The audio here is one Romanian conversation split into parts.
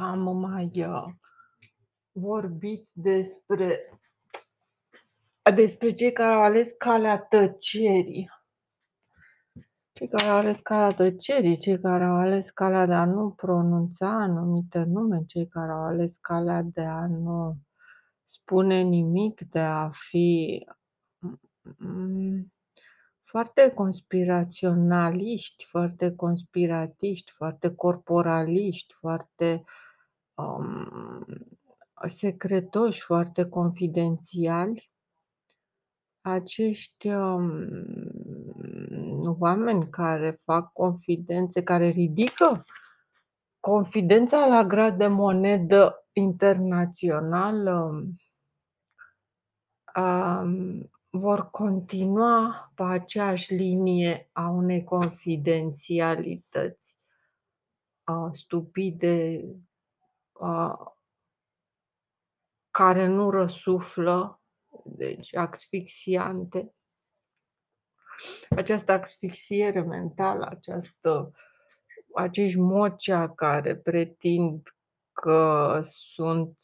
am mai uh, vorbit despre, despre cei care au ales calea tăcerii. Cei care au ales calea tăcerii, cei care au ales calea de a nu pronunța anumite nume, cei care au ales calea de a nu spune nimic, de a fi mm, foarte conspiraționaliști, foarte conspiratiști, foarte corporaliști, foarte um, secretoși, foarte confidențiali. Acești um, oameni care fac confidențe, care ridică confidența la grad de monedă internațională, um, vor continua pe aceeași linie a unei confidențialități stupide, care nu răsuflă, deci asfixiante. Această asfixiere mentală, această, acești mocea care pretind că sunt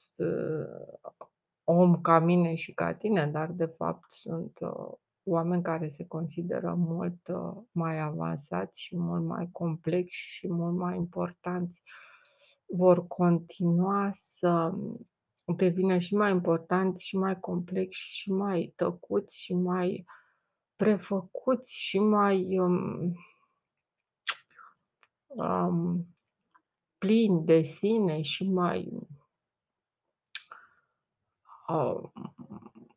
om ca mine și ca tine, dar de fapt sunt uh, oameni care se consideră mult uh, mai avansați și mult mai complexi și mult mai importanți, vor continua să devină și mai importanți și mai complexi și mai tăcuți și mai prefăcuți și mai um, um, plini de sine și mai uh,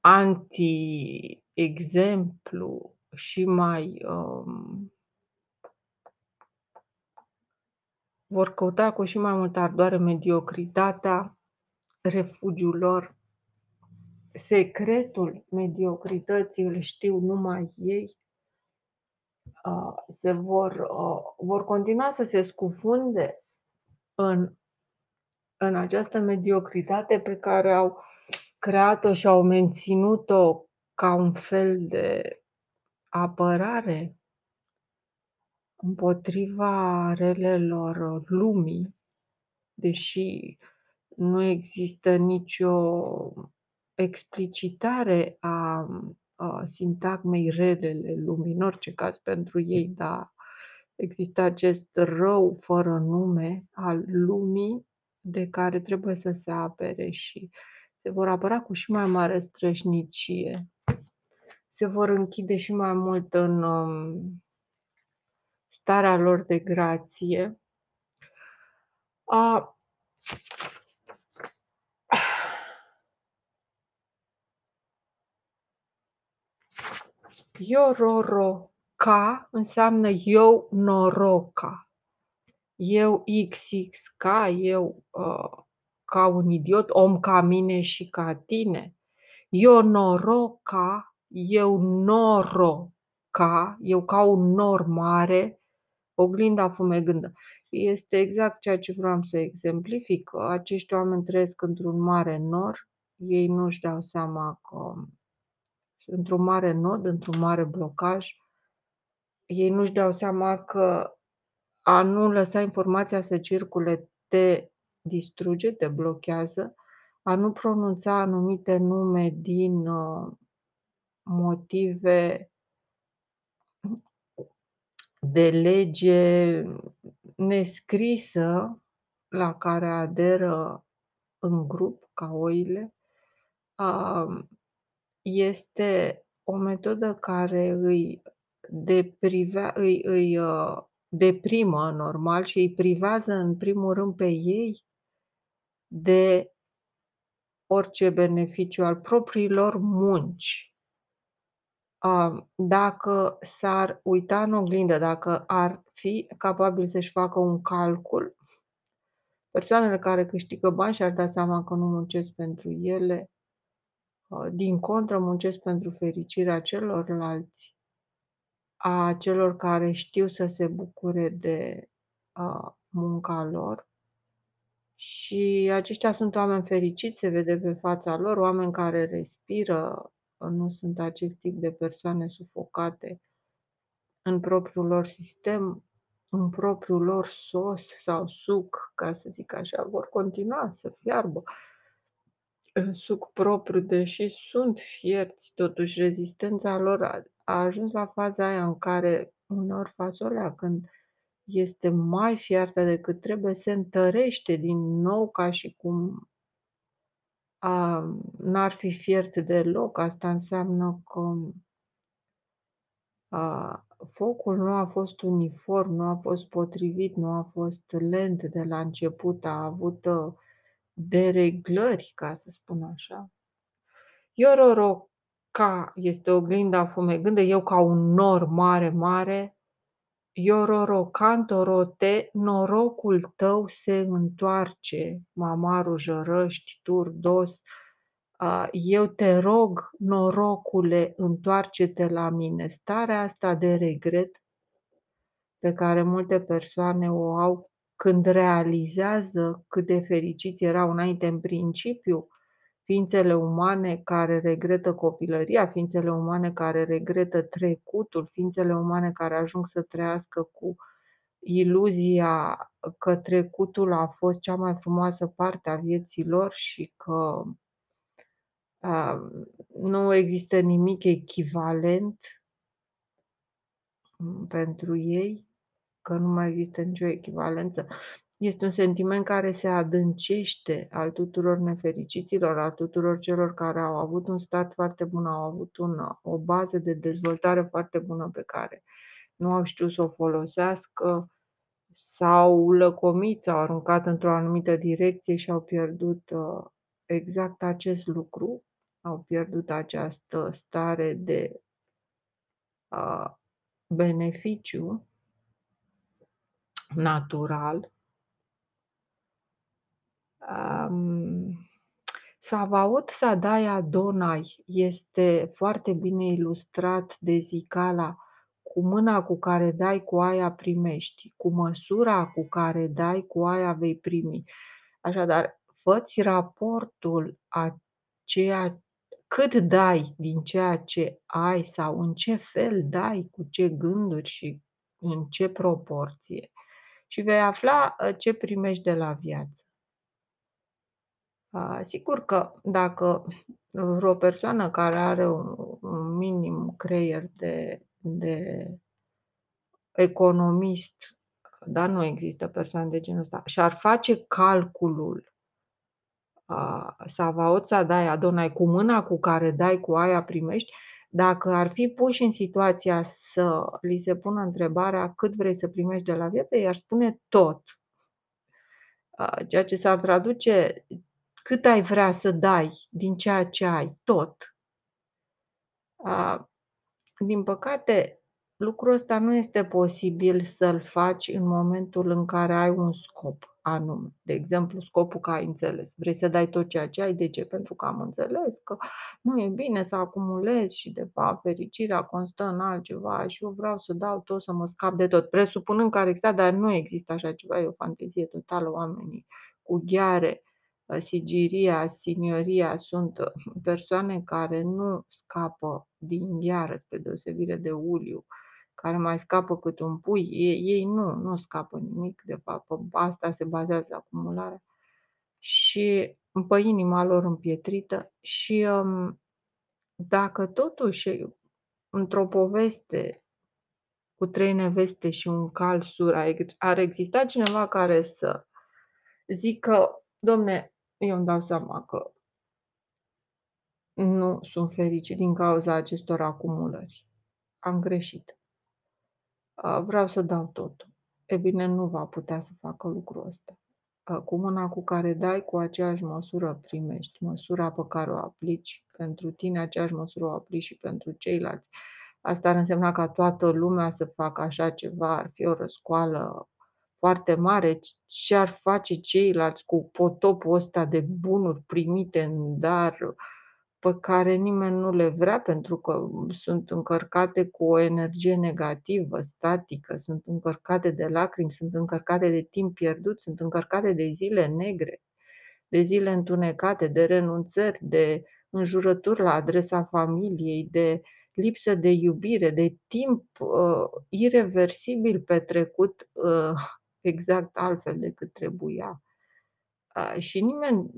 anti-exemplu și mai um, vor căuta cu și mai multă ardoare mediocritatea, refugiul lor, secretul mediocrității îl știu numai ei, uh, se vor, uh, vor continua să se scufunde în, în această mediocritate pe care au creat-o și au menținut-o ca un fel de apărare împotriva relelor lumii, deși nu există nicio explicitare a, a sintagmei relele lumii, în orice caz pentru ei, dar există acest rău fără nume al lumii de care trebuie să se apere și se vor apăra cu și mai mare strășnicie, se vor închide și mai mult în um, starea lor de grație. A, Iororo-ca înseamnă eu noroca. Eu XXK, eu uh, ca un idiot, om ca mine și ca tine. Eu noroca, eu noroca, eu ca un nor mare, oglinda fumegândă. Este exact ceea ce vreau să exemplific. Acești oameni trăiesc într-un mare nor, ei nu își dau seama că într-un mare nod, într-un mare blocaj, ei nu își dau seama că a nu lăsa informația să circule te distruge, te blochează, a nu pronunța anumite nume din uh, motive de lege nescrisă la care aderă în grup, ca oile, este o metodă care îi, deprivea, îi, îi uh, deprimă normal și îi privează în primul rând pe ei de orice beneficiu al propriilor munci. Dacă s-ar uita în oglindă, dacă ar fi capabil să-și facă un calcul, persoanele care câștigă bani și-ar da seama că nu muncesc pentru ele, din contră muncesc pentru fericirea celorlalți, a celor care știu să se bucure de munca lor, și aceștia sunt oameni fericiți, se vede pe fața lor, oameni care respiră, nu sunt acest tip de persoane sufocate în propriul lor sistem, în propriul lor sos sau suc, ca să zic așa, vor continua să fiarbă. În suc propriu, deși sunt fierți, totuși rezistența lor a a ajuns la faza aia în care uneori fasolea când este mai fiartă decât trebuie, se întărește din nou ca și cum a n-ar fi fiert deloc. Asta înseamnă că a focul nu a fost uniform, nu a fost potrivit, nu a fost lent de la început, a avut, ă, dereglări, ca să spun așa. Iororoca este oglinda fumegândă, eu ca un nor mare, mare, Iororocantorote, norocul tău se întoarce, mamaru jărăști, turdos, a, eu te rog, norocule, întoarce-te la mine. Starea asta de regret pe care multe persoane o au când realizează cât de fericiți erau înainte în principiu, ființele umane care regretă copilăria, ființele umane care regretă trecutul, ființele umane care ajung să trăiască cu iluzia că trecutul a fost cea mai frumoasă parte a vieții lor și că a, nu există nimic echivalent pentru ei, că nu mai există nicio echivalență. Este un sentiment care se adâncește al tuturor nefericiților, al tuturor celor care au avut un start foarte bun, au avut un, o bază de dezvoltare foarte bună pe care nu au știut să o folosească, s-au lăcomit, s-au aruncat într-o anumită direcție și au pierdut uh, exact acest lucru, au pierdut această stare de uh, beneficiu natural Um, Savaot Sadai Adonai este foarte bine ilustrat de zicala cu mâna cu care dai cu aia primești, cu măsura cu care dai cu aia vei primi. Așadar, făți raportul a ceea cât dai din ceea ce ai sau în ce fel dai, cu ce gânduri și în ce proporție și vei afla uh, ce primești de la viață. Sigur că dacă vreo persoană care are un un minim creier de de economist, dar nu există persoane de genul ăsta, și-ar face calculul a, Savaot Sadai Adonai, cu mâna cu care dai, cu aia primești, dacă ar fi puși în situația să li se pună întrebarea cât vrei să primești de la viață, i-aș spune tot. ceea ce s-ar traduce cât ai vrea să dai din ceea ce ai, tot. Din păcate, lucrul ăsta nu este posibil să-l faci în momentul în care ai un scop anume. De exemplu, scopul că ai înțeles. Vrei să dai tot ceea ce ai. De ce? Pentru că am înțeles că nu e bine să acumulezi și de fapt fericirea constă în altceva și eu vreau să dau tot să mă scap de tot. Presupunând că ar exista, dar nu există așa ceva, e o fantezie totală, oamenii cu ghiare sigiria, signoria sunt uh, persoane care nu scapă din gheară, spre deosebire de uliu, care mai scapă cât un pui. Ei, ei nu, nu scapă nimic, de fapt, pe asta se bazează acumularea. Și pe inima lor împietrită și um, dacă totuși într-o poveste cu trei neveste și un cal sur ar exista cineva care să zică, domne, eu îmi dau seama că nu sunt fericit din cauza acestor acumulări. Am greșit. Vreau să dau totul. E bine, nu va putea să facă lucrul ăsta. Cu mâna cu care dai, cu aceeași măsură primești. Măsura pe care o aplici pentru tine, aceeași măsură o aplici și pentru ceilalți. Asta ar însemna ca toată lumea să facă așa ceva, ar fi o răscoală foarte mare, ce ar face ceilalți cu potopul ăsta de bunuri primite în dar, pe care nimeni nu le vrea pentru că sunt încărcate cu o energie negativă, statică, sunt încărcate de lacrimi, sunt încărcate de timp pierdut, sunt încărcate de zile negre, de zile întunecate, de renunțări, de înjurături la adresa familiei, de lipsă de iubire, de timp, uh, ireversibil petrecut, uh, exact altfel decât trebuia. Uh, și nimeni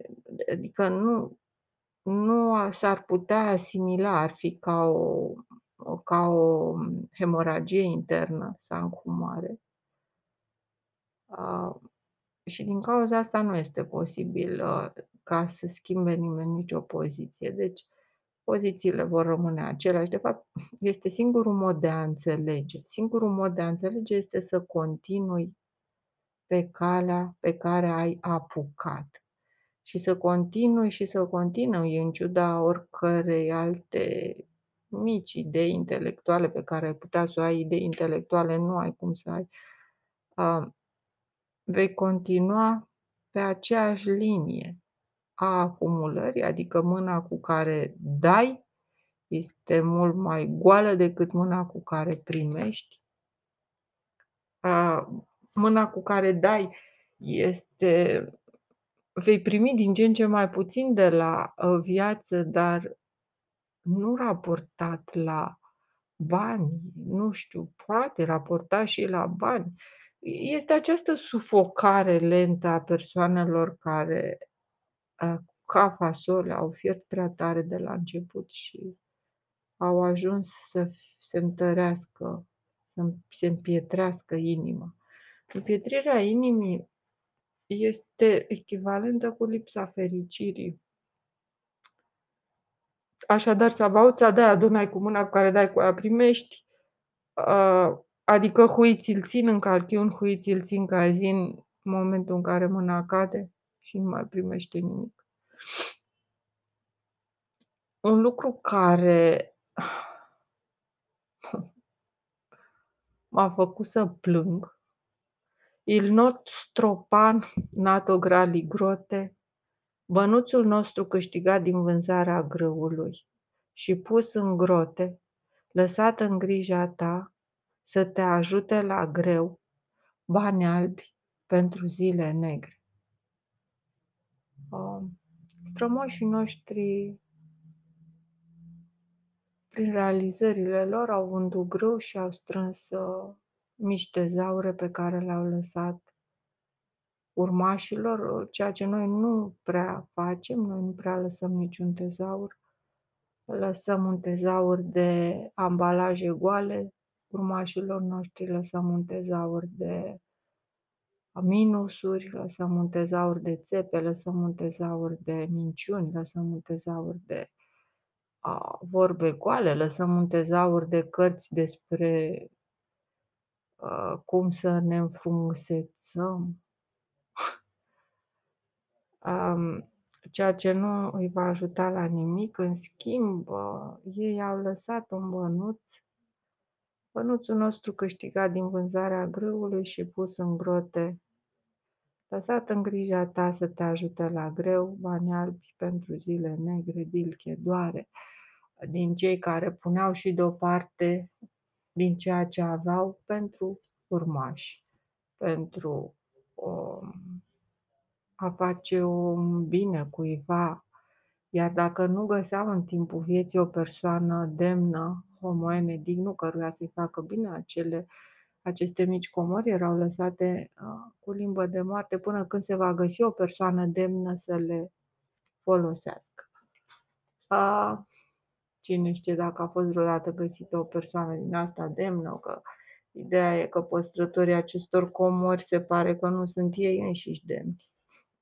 adică nu nu a s-ar putea asimila, ar fi ca o o ca o hemoragie internă, sangu moare. Uh, și din cauza asta nu este posibil, uh, ca să schimbe nimeni nicio poziție. Deci, pozițiile vor rămâne aceleași. De fapt, este singurul mod de a înțelege. Singurul mod de a înțelege este să continui pe calea pe care ai apucat. Și să continui și să continui în ciuda oricărei alte mici idei intelectuale pe care ai putea să o ai, idei intelectuale nu ai cum să ai. Uh, vei continua pe aceeași linie a acumulării, adică mâna cu care dai este mult mai goală decât mâna cu care primești. Mâna cu care dai este vei primi din ce în ce mai puțin de la ă, viață, dar nu raportat la bani, nu știu, poate raporta și la bani. Este această sufocare lentă a persoanelor care ca fasole au fiert prea tare de la început și au ajuns să se întărească, să se împietrească inima. Împietrirea inimii este echivalentă cu lipsa fericirii. Așadar, Sabauța, da, adunai cu mâna cu care dai, cu aia primești. Adică hui ți-l țin în calchiun, hui ți-l țin ca zi în momentul în care mâna cade și nu mai primește nimic. Un lucru care m-a făcut să plâng, il nostro pan nato grali grote, bănuțul nostru câștigat din vânzarea grâului și pus în grote, lăsat în grija ta, să te ajute la greu, bani albi pentru zile negre. Um, strămoșii noștri prin realizările lor au vândut grâu și au strâns uh, mici tezaure pe care le-au lăsat urmașilor, uh, ceea ce noi nu prea facem, noi nu prea lăsăm niciun tezaur. Lăsăm un tezaur de ambalaje goale, urmașilor noștri lăsăm un tezaur de minusuri, lăsăm un tezaur de țepe, lăsăm un tezaur de minciuni, lăsăm un tezaur de a, vorbe goale, lăsăm un tezaur de cărți despre a, cum să ne înfrumusețăm, um, ceea ce nu îi va ajuta la nimic. În schimb, uh, ei au lăsat un bănuț, bănuțul nostru câștigat din vânzarea grâului și pus în grote, lăsat în grija ta să te ajute la greu, bani albi pentru zile negre, dilche, doare din cei care puneau și deoparte din ceea ce aveau pentru urmași, pentru um, a face un bine cuiva. Iar dacă nu găseau în timpul vieții o persoană demnă, homoene, dignu, căruia să-i facă bine, acele, aceste mici comori erau lăsate uh, cu limbă de moarte până când se va găsi o persoană demnă să le folosească. Uh, Cine știe dacă a fost vreodată găsită o persoană din asta demnă, că ideea e că păstrătorii acestor comori se pare că nu sunt ei înșiși demni.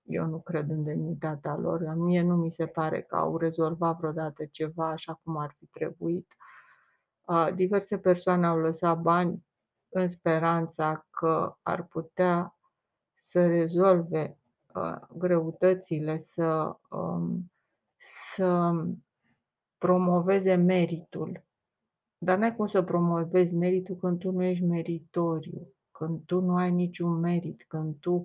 Eu nu cred în demnitatea lor, mie nu mi se pare că au rezolvat vreodată ceva așa cum ar fi trebuit. Diverse persoane au lăsat bani în speranța că ar putea să rezolve greutățile, să, um, să promoveze meritul. Dar n-ai cum să promovezi meritul când tu nu ești meritoriu, când tu nu ai niciun merit, când tu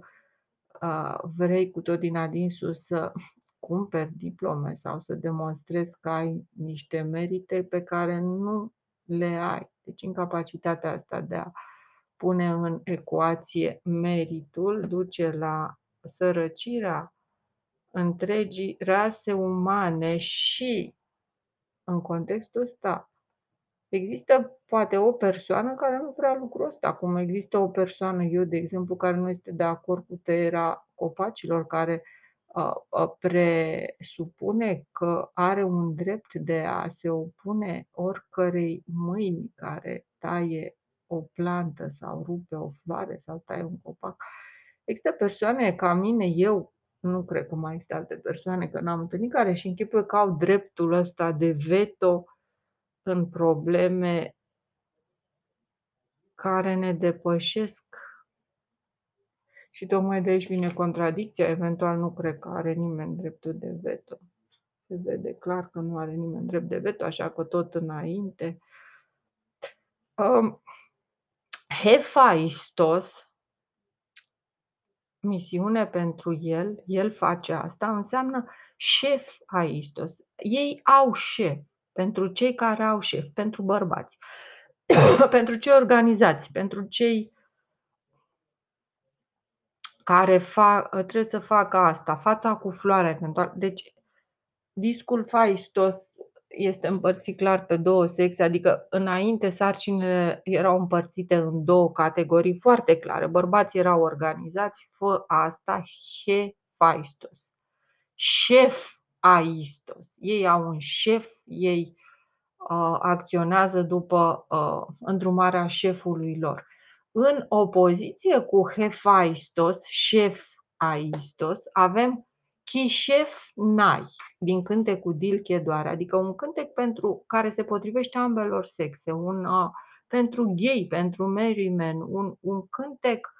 uh, vrei cu tot din adinsul să cumperi diplome sau să demonstrezi că ai niște merite pe care nu le ai. Deci incapacitatea asta de a pune în ecuație meritul duce la sărăcirea întregii rase umane și în contextul ăsta, Există poate o persoană care nu vrea lucrul ăsta, cum există o persoană, eu de exemplu, care nu este de acord cu tăierea copacilor, care uh, uh, presupune că are un drept de a se opune oricărei mâini care taie o plantă sau rupe o floare sau taie un copac. Există persoane ca mine, eu nu cred că mai există alte persoane, că n-am întâlnit, care și închipuie că au dreptul ăsta de veto în probleme care ne depășesc. Și tocmai de aici vine contradicția, eventual nu cred că are nimeni dreptul de veto. Se vede clar că nu are nimeni drept de veto, așa că tot înainte. Um, Hefaistos, misiune pentru el, el face asta, înseamnă șef aistos. Ei au șef, pentru cei care au șef, pentru bărbați, pentru cei organizați, pentru cei care fac, trebuie să facă asta, fața cu floare eventual. Deci, discul faistos este împărțit clar pe două sexe, adică înainte sarcinile erau împărțite în două categorii foarte clare. Bărbații erau organizați, fă asta, he faistos. Șef aistos. Ei au un șef, ei uh, acționează după uh, îndrumarea șefului lor. În opoziție cu Hefaistos, șef aistos, avem Chishef Nai, din cântecul Dilche doar, adică un cântec pentru care se potrivește ambelor sexe, un, uh, pentru gay, pentru man, un, un cântec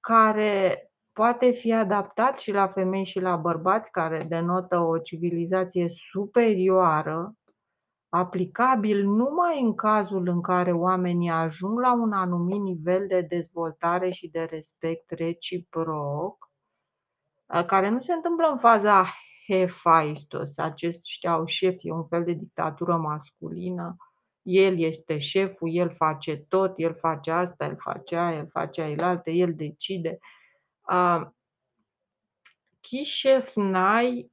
care poate fi adaptat și la femei și la bărbați, care denotă o civilizație superioară, aplicabil numai în cazul în care oamenii ajung la un anumit nivel de dezvoltare și de respect reciproc, care nu se întâmplă în faza Hephaistos. Aceștia au șef, e un fel de dictatură masculină. El este șeful, el face tot, el face asta, el face aia, el face ailalte, el decide. Chishef Nai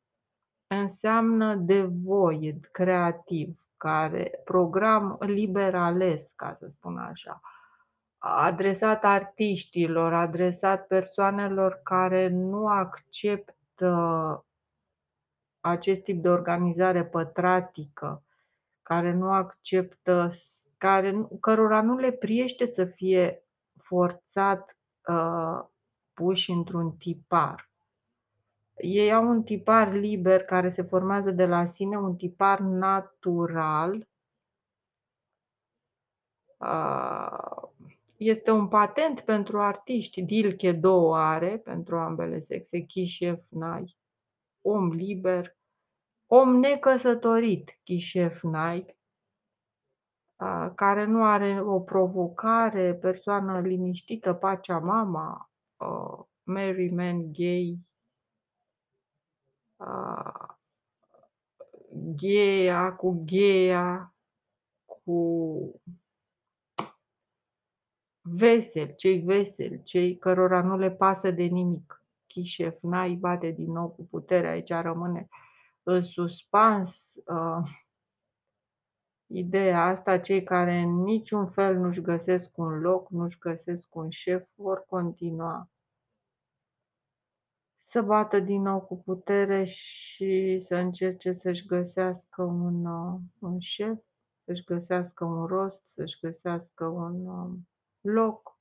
înseamnă devoid, creativ, care program liber ales, ca să spun așa adresat artiștilor, adresat persoanelor care nu acceptă acest tip de organizare pătratică, care nu acceptă, care, cărora nu le priește să fie forțat uh, puși într-un tipar. Ei au un tipar liber care se formează de la sine, un tipar natural. Uh, este un patent pentru artiști. Dilche două are pentru ambele sexe, Chișef Nai. Om liber, om necăsătorit, Chișef Nai, care nu are o provocare, persoană liniștită, pacea mama, Mary Man gay, gheia cu gheia, cu veseli, cei veseli, cei cărora nu le pasă de nimic. Chișef Nai bate din nou cu putere, aici rămâne în suspans uh, ideea asta, cei care în niciun fel nu-și găsesc un loc, nu-și găsesc un șef, vor continua să bată din nou cu putere și să încerce să-și găsească un, uh, un șef, să-și găsească un rost, să-și găsească un uh, loc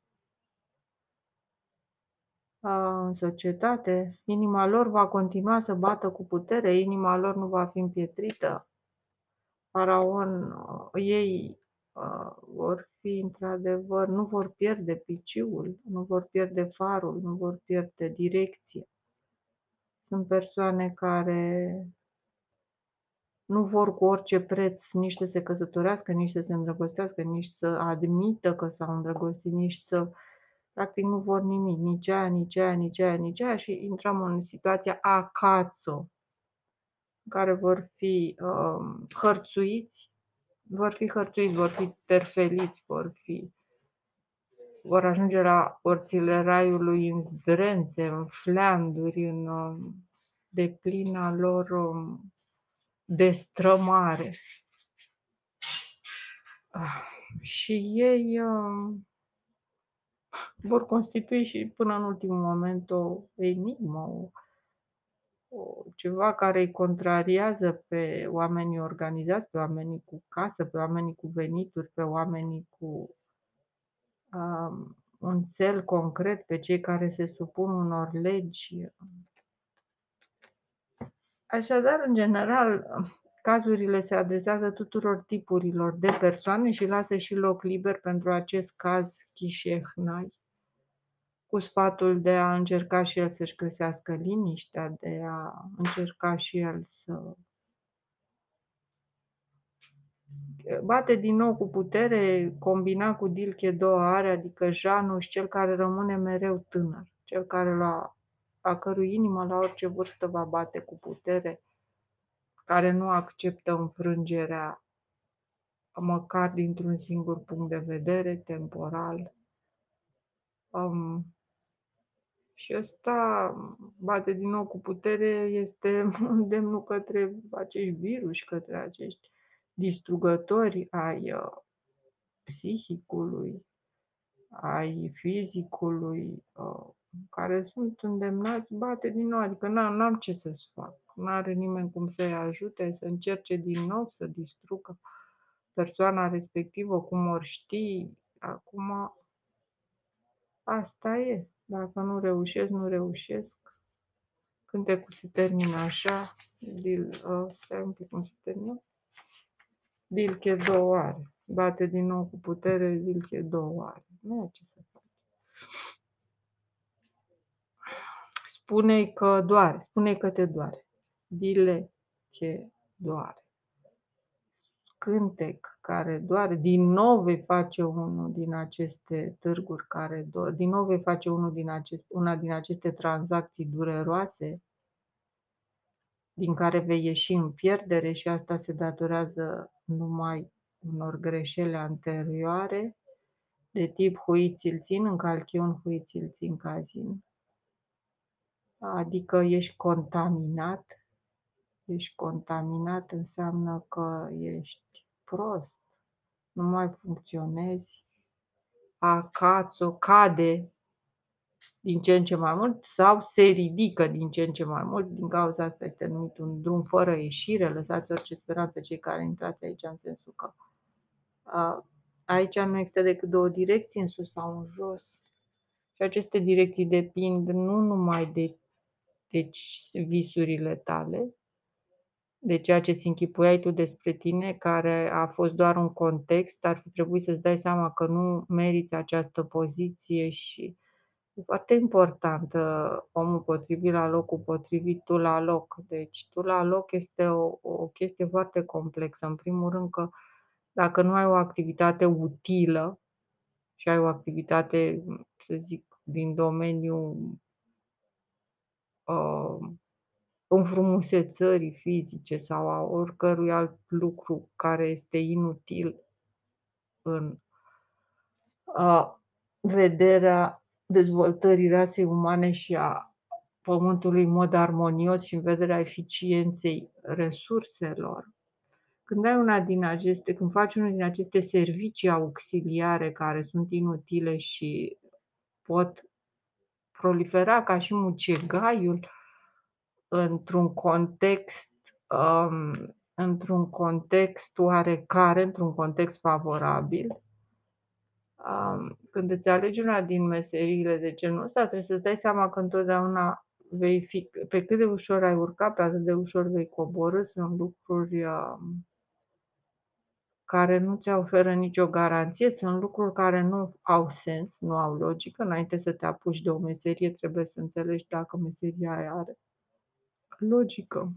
în societate, inima lor va continua să bată cu putere, inima lor nu va fi împietrită. Faraon, ei vor fi într-adevăr, nu vor pierde piciul, nu vor pierde farul, nu vor pierde direcția. Sunt persoane care nu vor cu orice preț nici să se căsătorească, nici să se îndrăgostească, nici să admită că s-au îndrăgostit, nici să practic nu vor nimic, nici aia, nici aia, nici aia, nici aia și intrăm în situația acațo, în care vor fi um, hărțuiți, vor fi hărțuiți, vor fi terfeliți, vor fi vor ajunge la porțile raiului în zdrențe, în fleanduri, în um, deplina lor um, destrămare. Ah, și ei, uh, vor constitui și până în ultimul moment o enigmă, o o ceva care îi contrariază pe oamenii organizați, pe oamenii cu casă, pe oamenii cu venituri, pe oamenii cu, um, un țel concret, pe cei care se supun unor legi. Așadar, în general, cazurile se adresează tuturor tipurilor de persoane și lasă și loc liber pentru acest caz Chișehnai, cu sfatul de a încerca și el să-și găsească liniștea, de a încerca și el să bate din nou cu putere, combinat cu Dilche două are, adică Januș, cel care rămâne mereu tânăr, cel care la, a cărui inimă la orice vârstă va bate cu putere, care nu acceptă înfrângerea măcar dintr-un singur punct de vedere, temporal. Um, și ăsta bate din nou cu putere, este îndemnul către acești virus, către acești distrugători ai uh, psihicului, ai fizicului, uh, care sunt îndemnați, bate din nou, adică n-am, n-am ce să-ți fac. Nu are nimeni cum să-i ajute să încerce din nou să distrugă persoana respectivă, cum ori știi. Acum, asta e. Dacă nu reușesc, nu reușesc. Cântecul se termină așa. Dil, uh, stai un pic cum se termină. Dilche două are. Bate din nou cu putere, Dilche două are. Nu e ce să faci. Spune că doare, spune că te doare. Dile că doare. Cântec care doare, din nou vei face unul din aceste târguri care doare, din nou vei face unul din acest, una din aceste tranzacții dureroase din care vei ieși în pierdere și asta se datorează numai unor greșeli anterioare de tip huiți-l țin, în calchiun huiți-l țin cazin. Adică ești contaminat. Ești contaminat înseamnă că ești prost, nu mai funcționezi, acațo cade din ce în ce mai mult sau se ridică din ce în ce mai mult. Din cauza asta este numit un drum fără ieșire. Lăsați orice speranță cei care intrați aici în sensul că a, aici nu există decât două direcții, în sus sau în jos. Și aceste direcții depind nu numai de deci visurile tale, de ceea ce ți închipuiai tu despre tine, care a fost doar un context, ar fi trebuit să-ți dai seama că nu meriți această poziție și e foarte important omul potrivit la locul potrivit, tu la loc. Deci tu la loc este o, o chestie foarte complexă. În primul rând că dacă nu ai o activitate utilă și ai o activitate, să zic, din domeniul uh, înfrumusețării fizice sau a oricărui alt lucru care este inutil în uh, vederea dezvoltării rasei umane și a Pământului în mod armonios și în vederea eficienței resurselor, când ai una din aceste, când faci unul din aceste servicii auxiliare care sunt inutile și pot prolifera ca și mucegaiul într-un context um, într-un context oarecare, într-un context favorabil. Um, când îți alegi una din meseriile de genul ăsta, trebuie să-ți dai seama că întotdeauna vei fi, pe cât de ușor ai urcat, pe atât de ușor vei coborâ. Sunt lucruri um, care nu ți oferă nicio garanție, sunt lucruri care nu au sens, nu au logică. Înainte să te apuci de o meserie, trebuie să înțelegi dacă meseria aia are logică.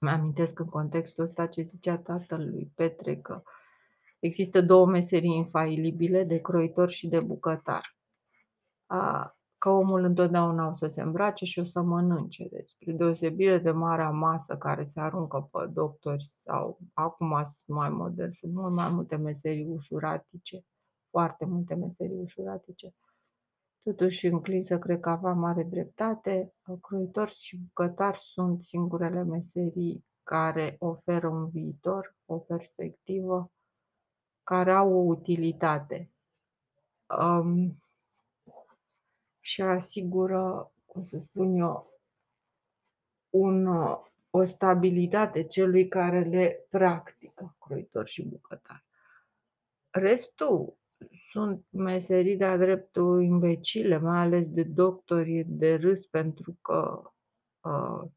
Mi-amintesc în contextul ăsta ce zicea tatăl lui Petre că există două meserii infailibile, de croitor și de bucătar. A, că omul întotdeauna o să se îmbrace și o să mănânce. Deci, spre deosebire de marea masă care se aruncă pe doctori sau acum sunt mai modern, sunt mult mai multe meserii ușuratice, foarte multe meserii ușuratice. Totuși înclin să cred că avea mare dreptate. Croitori și bucătari sunt singurele meserii care oferă un viitor, o perspectivă care au o utilitate. Um, și asigură, cum să spun eu, un, o stabilitate celui care le practică, croitor și bucătar. Restul sunt meserii de-a dreptul imbecile, mai ales de doctori, de râs, pentru că uh,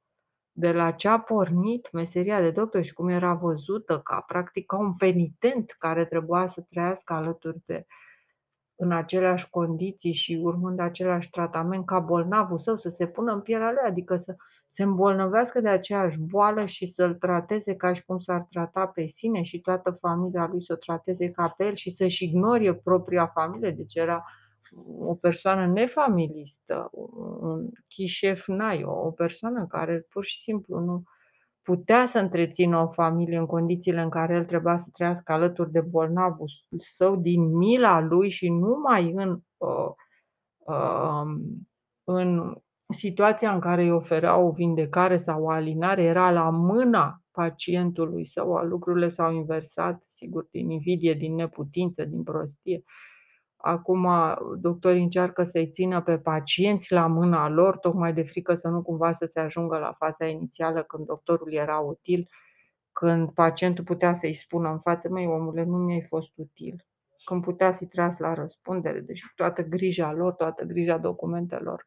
de la ce a pornit meseria de doctor și cum era văzută ca practic ca un penitent care trebuia să trăiască alături de în aceleași condiții și urmând același tratament ca bolnavul său, să se pună în pielea lui, adică să se îmbolnăvească de aceeași boală și să-l trateze ca și cum s-ar trata pe sine și toată familia lui să o trateze ca pe el și să-și ignorie propria familie. Deci era o persoană nefamilistă, un chișef nai, o persoană care pur și simplu nu putea să întrețină o familie în condițiile în care el trebuia să trăiască alături de bolnavul său din mila lui și numai în, uh, uh, în situația în care îi oferea o vindecare sau o alinare era la mâna pacientului său, lucrurile s-au inversat, sigur, din invidie, din neputință, din prostie. Acum doctorii încearcă să-i țină pe pacienți la mâna lor, tocmai de frică să nu cumva să se ajungă la faza inițială când doctorul era util, când pacientul putea să-i spună în față, măi omule, nu mi-ai fost util, când putea fi tras la răspundere, deci toată grija lor, toată grija documentelor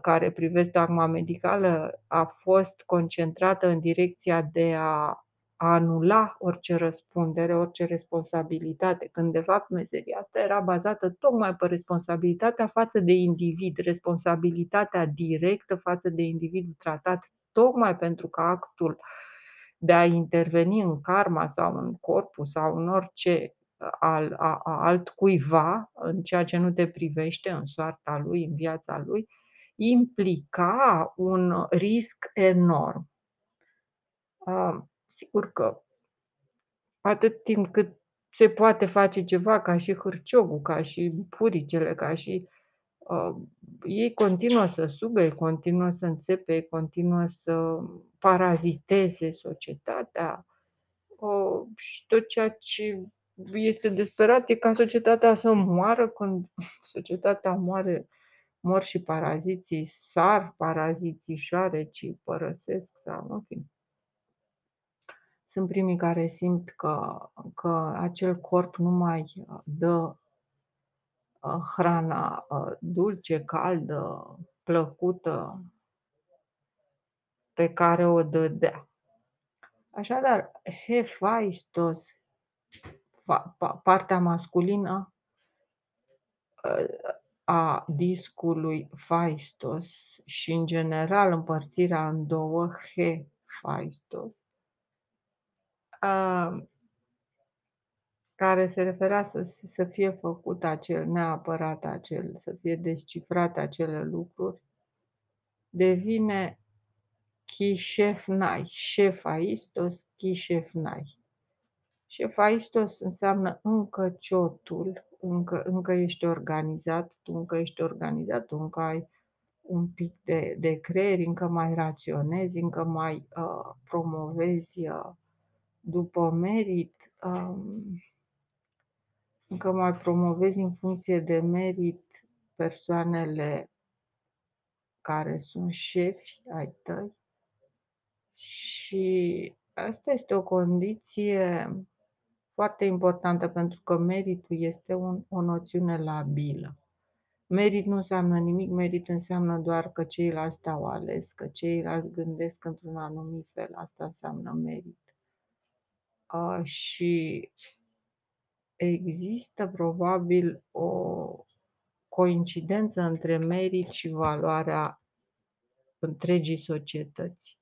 care privesc dogma medicală a fost concentrată în direcția de a a anula orice răspundere, orice responsabilitate, când de fapt meseria asta era bazată tocmai pe responsabilitatea față de individ, responsabilitatea directă față de individul tratat, tocmai pentru că actul de a interveni în karma sau în corpul sau în orice al, a, a altcuiva, în ceea ce nu te privește, în soarta lui, în viața lui, implica un risc enorm. Sigur că atât timp cât se poate face ceva ca și hârciogul, ca și puricele, ca și uh, ei continuă să sugă, ei continuă să înțepe, ei continuă să paraziteze societatea uh, și tot ceea ce este desperat e ca societatea să moară când societatea moare, mor și paraziții, sar paraziții șoarecii, părăsesc sau nu fi sunt primii care simt că, că acel corp nu mai uh, dă uh, hrana uh, dulce, caldă, plăcută pe care o dădea. Așadar, Hephaistos, partea masculină a discului Phaistos și, în general, împărțirea în două, Hephaistos, care se referea să, să fie făcut acel, neapărat acel, să fie descifrate acele lucruri, devine Chishefnai, Șefaistos, Chishefnai. Șefaistos înseamnă încă ciotul, încă, încă ești organizat, tu încă ești organizat, tu încă ai un pic de, de creier, încă mai raționezi, încă mai uh, promovezi uh, după merit, um, încă mai promovezi în funcție de merit persoanele care sunt șefi ai tăi și asta este o condiție foarte importantă pentru că meritul este un, o noțiune labilă. Merit nu înseamnă nimic, merit înseamnă doar că ceilalți te-au ales, că ceilalți gândesc într-un anumit fel. Asta înseamnă merit. Uh, și există probabil o coincidență între merit și valoarea întregii societăți.